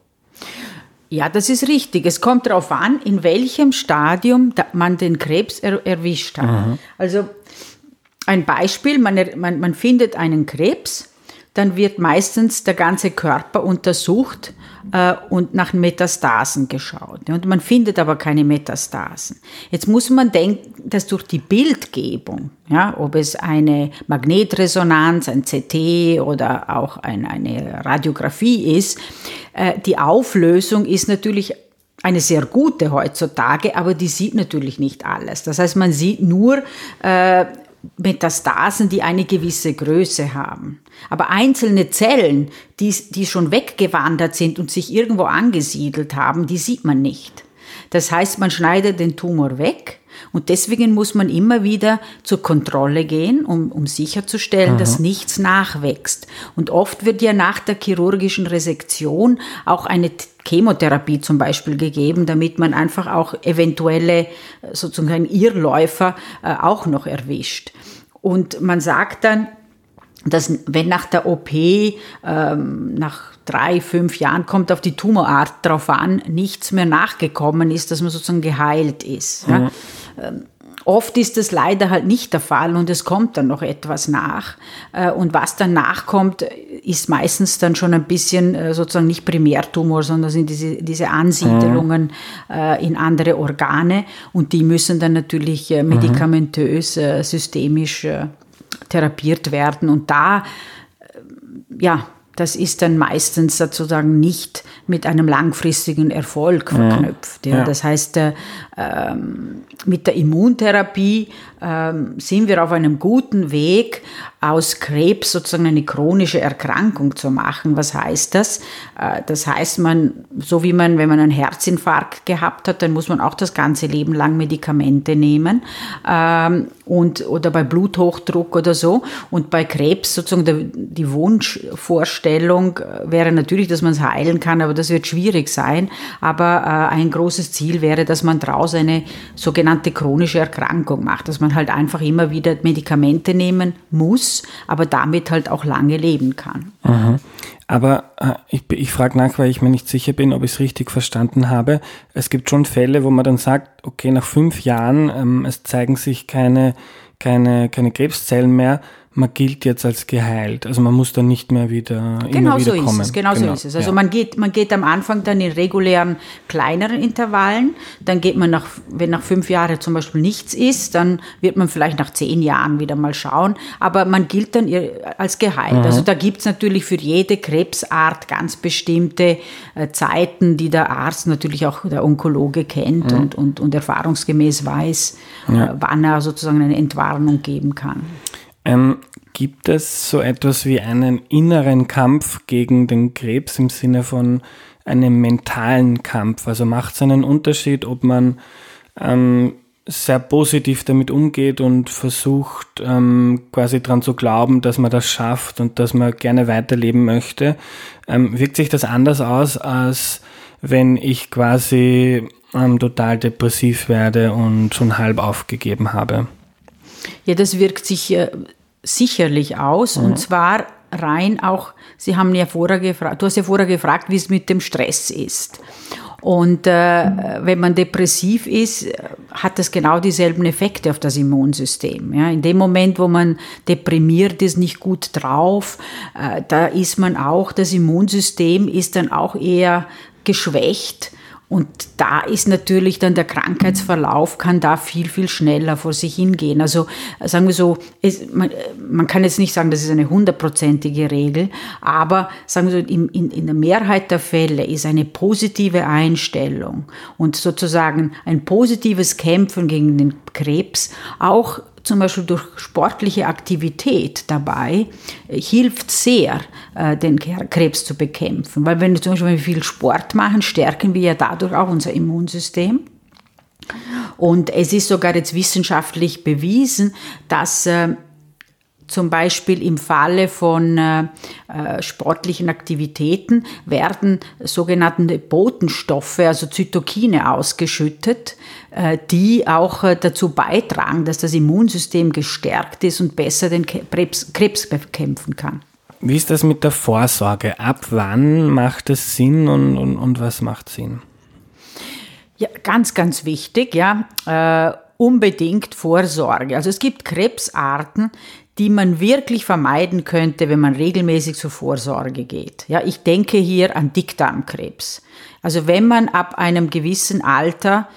Ja, das ist richtig. Es kommt darauf an, in welchem Stadium man den Krebs er erwischt hat. Mhm. Also ein Beispiel, man, man, man findet einen Krebs, dann wird meistens der ganze Körper untersucht äh, und nach Metastasen geschaut. Und man findet aber keine Metastasen. Jetzt muss man denken, dass durch die Bildgebung, ja, ob es eine Magnetresonanz, ein CT oder auch ein, eine Radiographie ist, äh, die Auflösung ist natürlich eine sehr gute heutzutage, aber die sieht natürlich nicht alles. Das heißt, man sieht nur äh, Metastasen, die eine gewisse Größe haben. Aber einzelne Zellen, die, die schon weggewandert sind und sich irgendwo angesiedelt haben, die sieht man nicht. Das heißt, man schneidet den Tumor weg und deswegen muss man immer wieder zur Kontrolle gehen, um, um sicherzustellen, Aha. dass nichts nachwächst. Und oft wird ja nach der chirurgischen Resektion auch eine Chemotherapie zum Beispiel gegeben, damit man einfach auch eventuelle sozusagen Irrläufer äh, auch noch erwischt. Und man sagt dann, dass wenn nach der OP ähm, nach drei, fünf Jahren kommt auf die Tumorart drauf an, nichts mehr nachgekommen ist, dass man sozusagen geheilt ist. Ja. Ähm, oft ist das leider halt nicht der Fall und es kommt dann noch etwas nach. Äh, und was dann nachkommt, ist meistens dann schon ein bisschen äh, sozusagen nicht Primärtumor, sondern sind diese, diese Ansiedelungen mhm. in andere Organe und die müssen dann natürlich medikamentös, systemisch therapiert werden. Und da, ja, das ist dann meistens sozusagen nicht mit einem langfristigen Erfolg verknüpft. Ja. ja. Das heißt, äh, ähm, mit der Immuntherapie, äh, ähm, sind wir auf einem guten Weg, aus Krebs sozusagen eine chronische Erkrankung zu machen. Was heißt das? Äh, das heißt, man, so wie man, wenn man einen Herzinfarkt gehabt hat, dann muss man auch das ganze Leben lang Medikamente nehmen ähm, und, oder bei Bluthochdruck oder so. Und bei Krebs sozusagen die Wunschvorstellung wäre natürlich, dass man es heilen kann, aber das wird schwierig sein. Aber äh, ein großes Ziel wäre, dass man daraus eine sogenannte chronische Erkrankung macht, dass man halt einfach immer wieder Medikamente nehmen muss, aber damit halt auch lange leben kann. Mhm. Aber äh, ich, ich frage nach, weil ich mir nicht sicher bin, ob ich es richtig verstanden habe. Es gibt schon Fälle, wo man dann sagt, okay, nach fünf Jahren, ähm, es zeigen sich keine, keine, keine Krebszellen mehr man gilt jetzt als geheilt. Also man muss dann nicht mehr wieder genau immer wieder so kommen. Ist es, genau, genau so ist es. Also ja. man geht, man geht am Anfang dann in regulären kleineren Intervallen. Dann geht man nach, wenn nach fünf Jahren zum Beispiel nichts ist, dann wird man vielleicht nach zehn Jahren wieder mal schauen. Aber man gilt dann als geheilt. Mhm. Also da gibt es natürlich für jede Krebsart ganz bestimmte äh, Zeiten, die der Arzt natürlich auch der Onkologe kennt mhm. und, und, und erfahrungsgemäß weiß, ja. äh, wann er sozusagen eine Entwarnung geben kann. Ähm, gibt es so etwas wie einen inneren Kampf gegen den Krebs im Sinne von einem mentalen Kampf? Also macht es einen Unterschied, ob man ähm, sehr positiv damit umgeht und versucht ähm, quasi daran zu glauben, dass man das schafft und dass man gerne weiterleben möchte. Ähm, wirkt sich das anders aus, als wenn ich quasi ähm, total depressiv werde und schon halb aufgegeben habe? Ja, das wirkt sich äh, sicherlich aus. Mhm. Und zwar rein auch, Sie haben ja vorher gefragt, du hast ja vorher gefragt, wie es mit dem Stress ist. Und äh, wenn man depressiv ist, hat das genau dieselben Effekte auf das Immunsystem. Ja? In dem Moment, wo man deprimiert ist, nicht gut drauf, äh, da ist man auch, das Immunsystem ist dann auch eher geschwächt und da ist natürlich dann der Krankheitsverlauf kann da viel, viel schneller vor sich hingehen. Also sagen wir so, es, man, man, kann jetzt nicht sagen, das ist eine hundertprozentige Regel, aber sagen wir so, in, in, in der Mehrheit der Fälle ist eine positive Einstellung und sozusagen ein positives Kämpfen gegen den Krebs auch zum Beispiel durch sportliche Aktivität dabei äh, hilft sehr, äh, den Krebs zu bekämpfen. Weil wenn wir zum Beispiel viel Sport machen, stärken wir ja dadurch auch unser Immunsystem. Und es ist sogar jetzt wissenschaftlich bewiesen, dass äh, zum Beispiel im Falle von äh, äh, sportlichen Aktivitäten werden sogenannte Botenstoffe, also Zytokine, ausgeschüttet, äh, die auch äh, dazu beitragen, dass das Immunsystem gestärkt ist und besser den Krebs, Krebs bekämpfen kann. Wie ist das mit der Vorsorge? Ab wann macht es Sinn und, und, und was macht Sinn? Ja, ganz, ganz wichtig, ja. Äh, unbedingt Vorsorge. Also es gibt Krebsarten, die man wirklich vermeiden könnte, wenn man regelmäßig zur Vorsorge geht. Ja, ich denke hier an Dickdarmkrebs. Also wenn man ab einem gewissen Alter,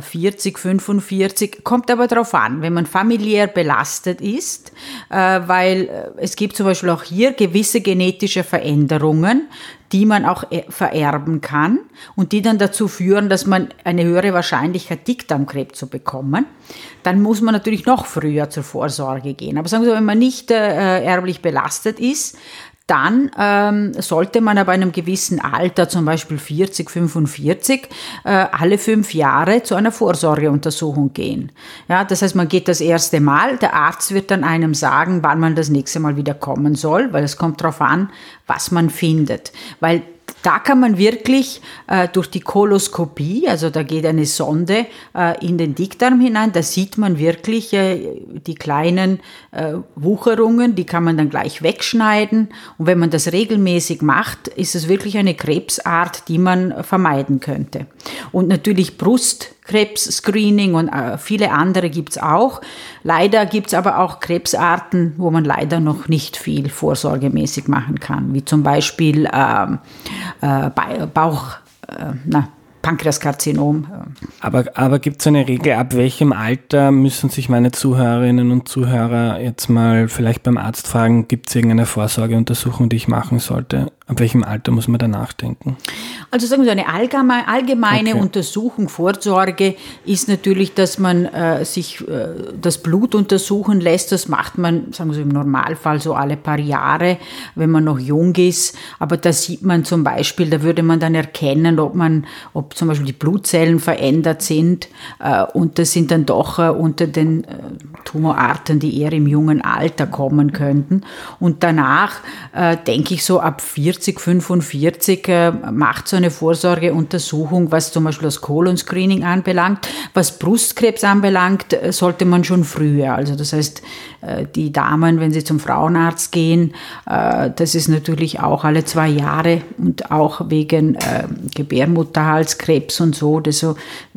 40, äh, 45, kommt aber darauf an, wenn man familiär belastet ist, äh, weil äh, es gibt zum Beispiel auch hier gewisse genetische Veränderungen, die man auch vererben kann und die dann dazu führen, dass man eine höhere Wahrscheinlichkeit Dickdarmkrebs zu bekommen, dann muss man natürlich noch früher zur Vorsorge gehen. Aber sagen wir, wenn man nicht erblich belastet ist, dann ähm, sollte man aber einem gewissen Alter, zum Beispiel 40, 45, äh, alle fünf Jahre zu einer Vorsorgeuntersuchung gehen. Ja, das heißt, man geht das erste Mal, der Arzt wird dann einem sagen, wann man das nächste Mal wieder kommen soll, weil es kommt darauf an, was man findet. Weil da kann man wirklich äh, durch die Koloskopie, also da geht eine Sonde äh, in den Dickdarm hinein, da sieht man wirklich äh, die kleinen äh, Wucherungen, die kann man dann gleich wegschneiden. Und wenn man das regelmäßig macht, ist es wirklich eine Krebsart, die man vermeiden könnte. Und natürlich Brust Krebs-Screening und äh, viele andere gibt's auch. Leider gibt's aber auch Krebsarten, wo man leider noch nicht viel vorsorgemäßig machen kann, wie zum Beispiel ähm, äh, Bauch, äh, na, Pankreaskarzinom. Aber, aber gibt es eine Regel, ab welchem Alter müssen sich meine Zuhörerinnen und Zuhörer jetzt mal vielleicht beim Arzt fragen, gibt es irgendeine Vorsorgeuntersuchung, die ich machen sollte? Ab welchem Alter muss man da nachdenken? Also sagen wir so, eine allgemeine, allgemeine okay. Untersuchung, Vorsorge ist natürlich, dass man äh, sich äh, das Blut untersuchen lässt. Das macht man, sagen wir so, im Normalfall so alle paar Jahre, wenn man noch jung ist. Aber da sieht man zum Beispiel, da würde man dann erkennen, ob man, ob zum Beispiel die Blutzellen verändert sind. Äh, und das sind dann doch äh, unter den äh, Tumorarten, die eher im jungen Alter kommen könnten. Und danach äh, denke ich so ab 40, 45 äh, macht so eine Vorsorgeuntersuchung, was zum Beispiel das Colon-Screening anbelangt. Was Brustkrebs anbelangt, äh, sollte man schon früher. Also das heißt, äh, die Damen, wenn sie zum Frauenarzt gehen, das ist natürlich auch alle zwei Jahre und auch wegen Gebärmutterhalskrebs und so. Das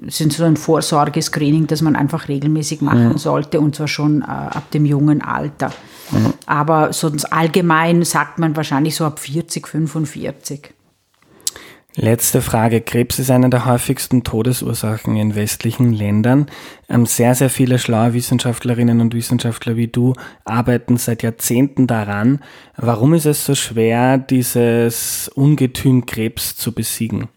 sind so ein Vorsorgescreening, das man einfach regelmäßig machen sollte und zwar schon ab dem jungen Alter. Mhm. Aber sonst allgemein sagt man wahrscheinlich so ab 40, 45. Letzte Frage. Krebs ist eine der häufigsten Todesursachen in westlichen Ländern. Ähm, sehr, sehr viele schlaue Wissenschaftlerinnen und Wissenschaftler wie du arbeiten seit Jahrzehnten daran. Warum ist es so schwer, dieses Ungetüm Krebs zu besiegen?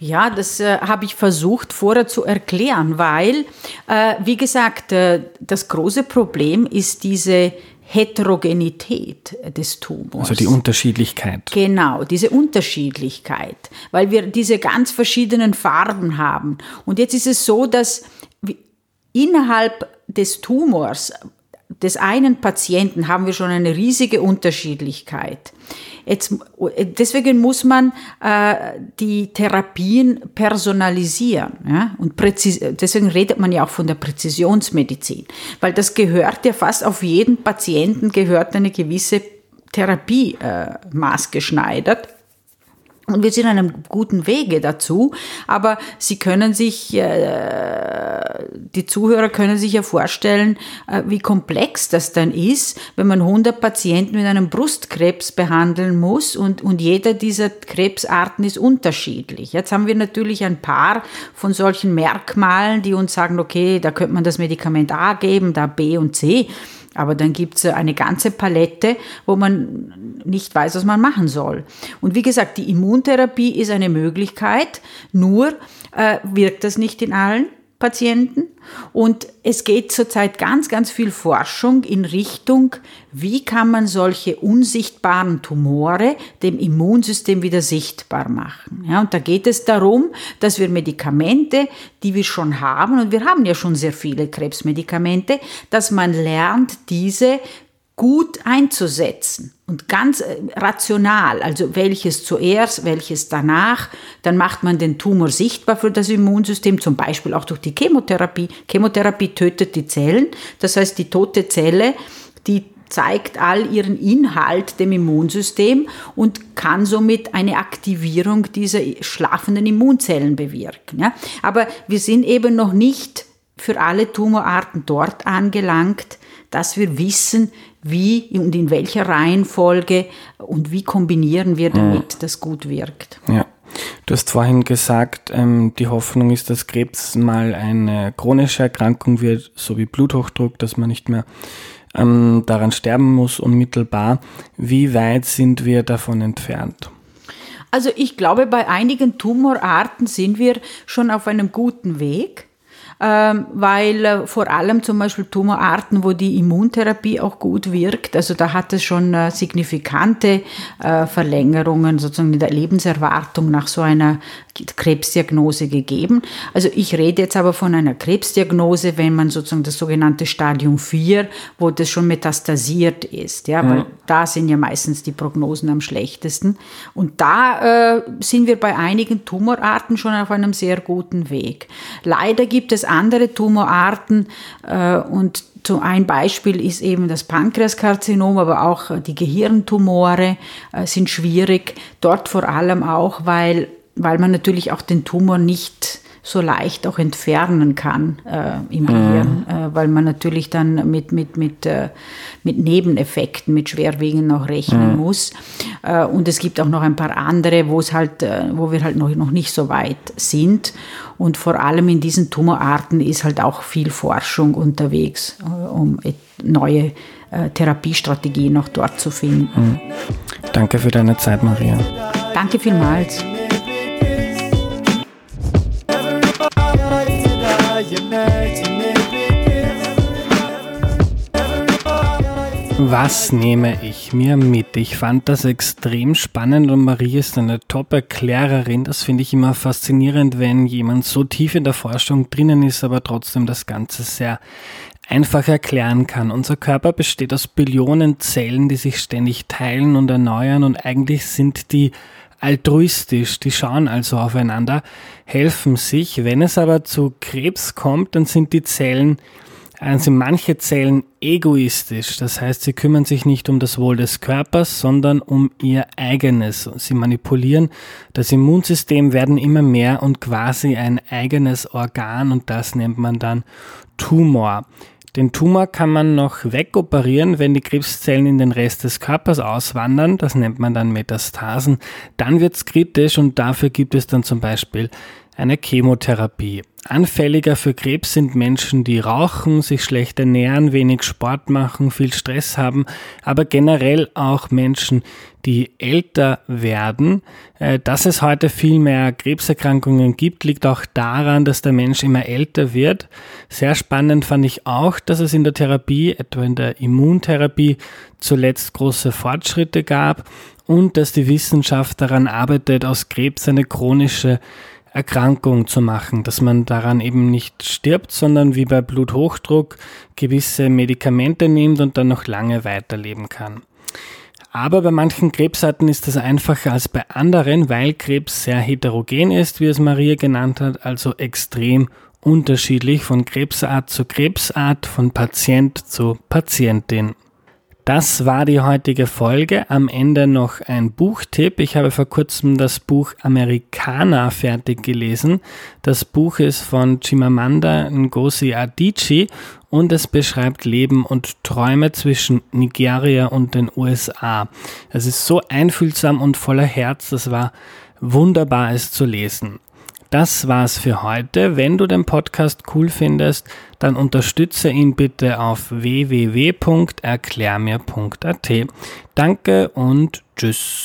Ja, das äh, habe ich versucht vorher zu erklären, weil, äh, wie gesagt, äh, das große Problem ist diese Heterogenität des Tumors. Also die Unterschiedlichkeit. Genau, diese Unterschiedlichkeit, weil wir diese ganz verschiedenen Farben haben. Und jetzt ist es so, dass innerhalb des Tumors des einen Patienten haben wir schon eine riesige Unterschiedlichkeit. Jetzt, deswegen muss man äh, die Therapien personalisieren. Ja? Und präzis deswegen redet man ja auch von der Präzisionsmedizin, weil das gehört ja fast auf jeden Patienten gehört eine gewisse Therapie äh, maßgeschneidert. Und wir sind an einem guten Wege dazu, aber Sie können sich, äh, die Zuhörer können sich ja vorstellen, äh, wie komplex das dann ist, wenn man 100 Patienten mit einem Brustkrebs behandeln muss und, und jeder dieser Krebsarten ist unterschiedlich. Jetzt haben wir natürlich ein paar von solchen Merkmalen, die uns sagen, okay, da könnte man das Medikament A geben, da B und C. Aber dann gibt es eine ganze Palette, wo man nicht weiß, was man machen soll. Und wie gesagt, die Immuntherapie ist eine Möglichkeit, nur äh, wirkt das nicht in allen Patienten. Und es geht zurzeit ganz, ganz viel Forschung in Richtung, wie kann man solche unsichtbaren Tumore dem Immunsystem wieder sichtbar machen. Ja, und da geht es darum, dass wir Medikamente, die wir schon haben, und wir haben ja schon sehr viele Krebsmedikamente, dass man lernt, diese gut einzusetzen und ganz äh, rational, also welches zuerst, welches danach, dann macht man den Tumor sichtbar für das Immunsystem, zum Beispiel auch durch die Chemotherapie. Chemotherapie tötet die Zellen, das heißt die tote Zelle, die zeigt all ihren Inhalt dem Immunsystem und kann somit eine Aktivierung dieser schlafenden Immunzellen bewirken. Ja? Aber wir sind eben noch nicht für alle Tumorarten dort angelangt, dass wir wissen, wie und in welcher Reihenfolge und wie kombinieren wir damit, mhm. das gut wirkt. Ja. Du hast vorhin gesagt, ähm, die Hoffnung ist, dass Krebs mal eine chronische Erkrankung wird, so wie Bluthochdruck, dass man nicht mehr ähm, daran sterben muss unmittelbar. Wie weit sind wir davon entfernt? Also ich glaube, bei einigen Tumorarten sind wir schon auf einem guten Weg weil äh, vor allem zum Beispiel Tumorarten, wo die Immuntherapie auch gut wirkt, also da hat es schon äh, signifikante äh, Verlängerungen sozusagen in der Lebenserwartung nach so einer Krebsdiagnose gegeben. Also ich rede jetzt aber von einer Krebsdiagnose, wenn man sozusagen das sogenannte Stadium 4, wo das schon metastasiert ist, ja, weil da sind ja meistens die Prognosen am schlechtesten. Und da äh, sind wir bei einigen Tumorarten schon auf einem sehr guten Weg. Leider gibt es andere Tumorarten äh, und so ein Beispiel ist eben das Pankreaskarzinom, aber auch die Gehirntumore äh, sind schwierig. Dort vor allem auch, weil, weil man natürlich auch den Tumor nicht so leicht auch entfernen kann äh, im Gehirn, mhm. äh, weil man natürlich dann mit, mit, mit, äh, mit Nebeneffekten, mit Schwerwegen noch rechnen mhm. muss. Äh, und es gibt auch noch ein paar andere, wo es halt, äh, wo wir halt noch, noch nicht so weit sind. Und vor allem in diesen Tumorarten ist halt auch viel Forschung unterwegs, äh, um neue Therapiestrategien noch dort zu finden. Mhm. Danke für deine Zeit, Maria. Danke vielmals. Was nehme ich mir mit? Ich fand das extrem spannend und Marie ist eine Top-Erklärerin. Das finde ich immer faszinierend, wenn jemand so tief in der Forschung drinnen ist, aber trotzdem das Ganze sehr einfach erklären kann. Unser Körper besteht aus Billionen Zellen, die sich ständig teilen und erneuern und eigentlich sind die altruistisch, die schauen also aufeinander, helfen sich. Wenn es aber zu Krebs kommt, dann sind die Zellen also manche Zellen egoistisch, das heißt, sie kümmern sich nicht um das Wohl des Körpers, sondern um ihr eigenes. Sie manipulieren das Immunsystem, werden immer mehr und quasi ein eigenes Organ und das nennt man dann Tumor. Den Tumor kann man noch wegoperieren, wenn die Krebszellen in den Rest des Körpers auswandern. Das nennt man dann Metastasen. Dann wird es kritisch und dafür gibt es dann zum Beispiel eine Chemotherapie. Anfälliger für Krebs sind Menschen, die rauchen, sich schlecht ernähren, wenig Sport machen, viel Stress haben, aber generell auch Menschen, die älter werden. Äh, dass es heute viel mehr Krebserkrankungen gibt, liegt auch daran, dass der Mensch immer älter wird. Sehr spannend fand ich auch, dass es in der Therapie, etwa in der Immuntherapie, zuletzt große Fortschritte gab und dass die Wissenschaft daran arbeitet, aus Krebs eine chronische Erkrankung zu machen, dass man daran eben nicht stirbt, sondern wie bei Bluthochdruck gewisse Medikamente nimmt und dann noch lange weiterleben kann. Aber bei manchen Krebsarten ist das einfacher als bei anderen, weil Krebs sehr heterogen ist, wie es Maria genannt hat, also extrem unterschiedlich von Krebsart zu Krebsart, von Patient zu Patientin. Das war die heutige Folge. Am Ende noch ein Buchtipp. Ich habe vor kurzem das Buch Americana fertig gelesen. Das Buch ist von Chimamanda Ngozi Adichie und es beschreibt Leben und Träume zwischen Nigeria und den USA. Es ist so einfühlsam und voller Herz. Das war wunderbar, es zu lesen. Das war's für heute. Wenn du den Podcast cool findest, dann unterstütze ihn bitte auf www.erklärmir.at. Danke und tschüss.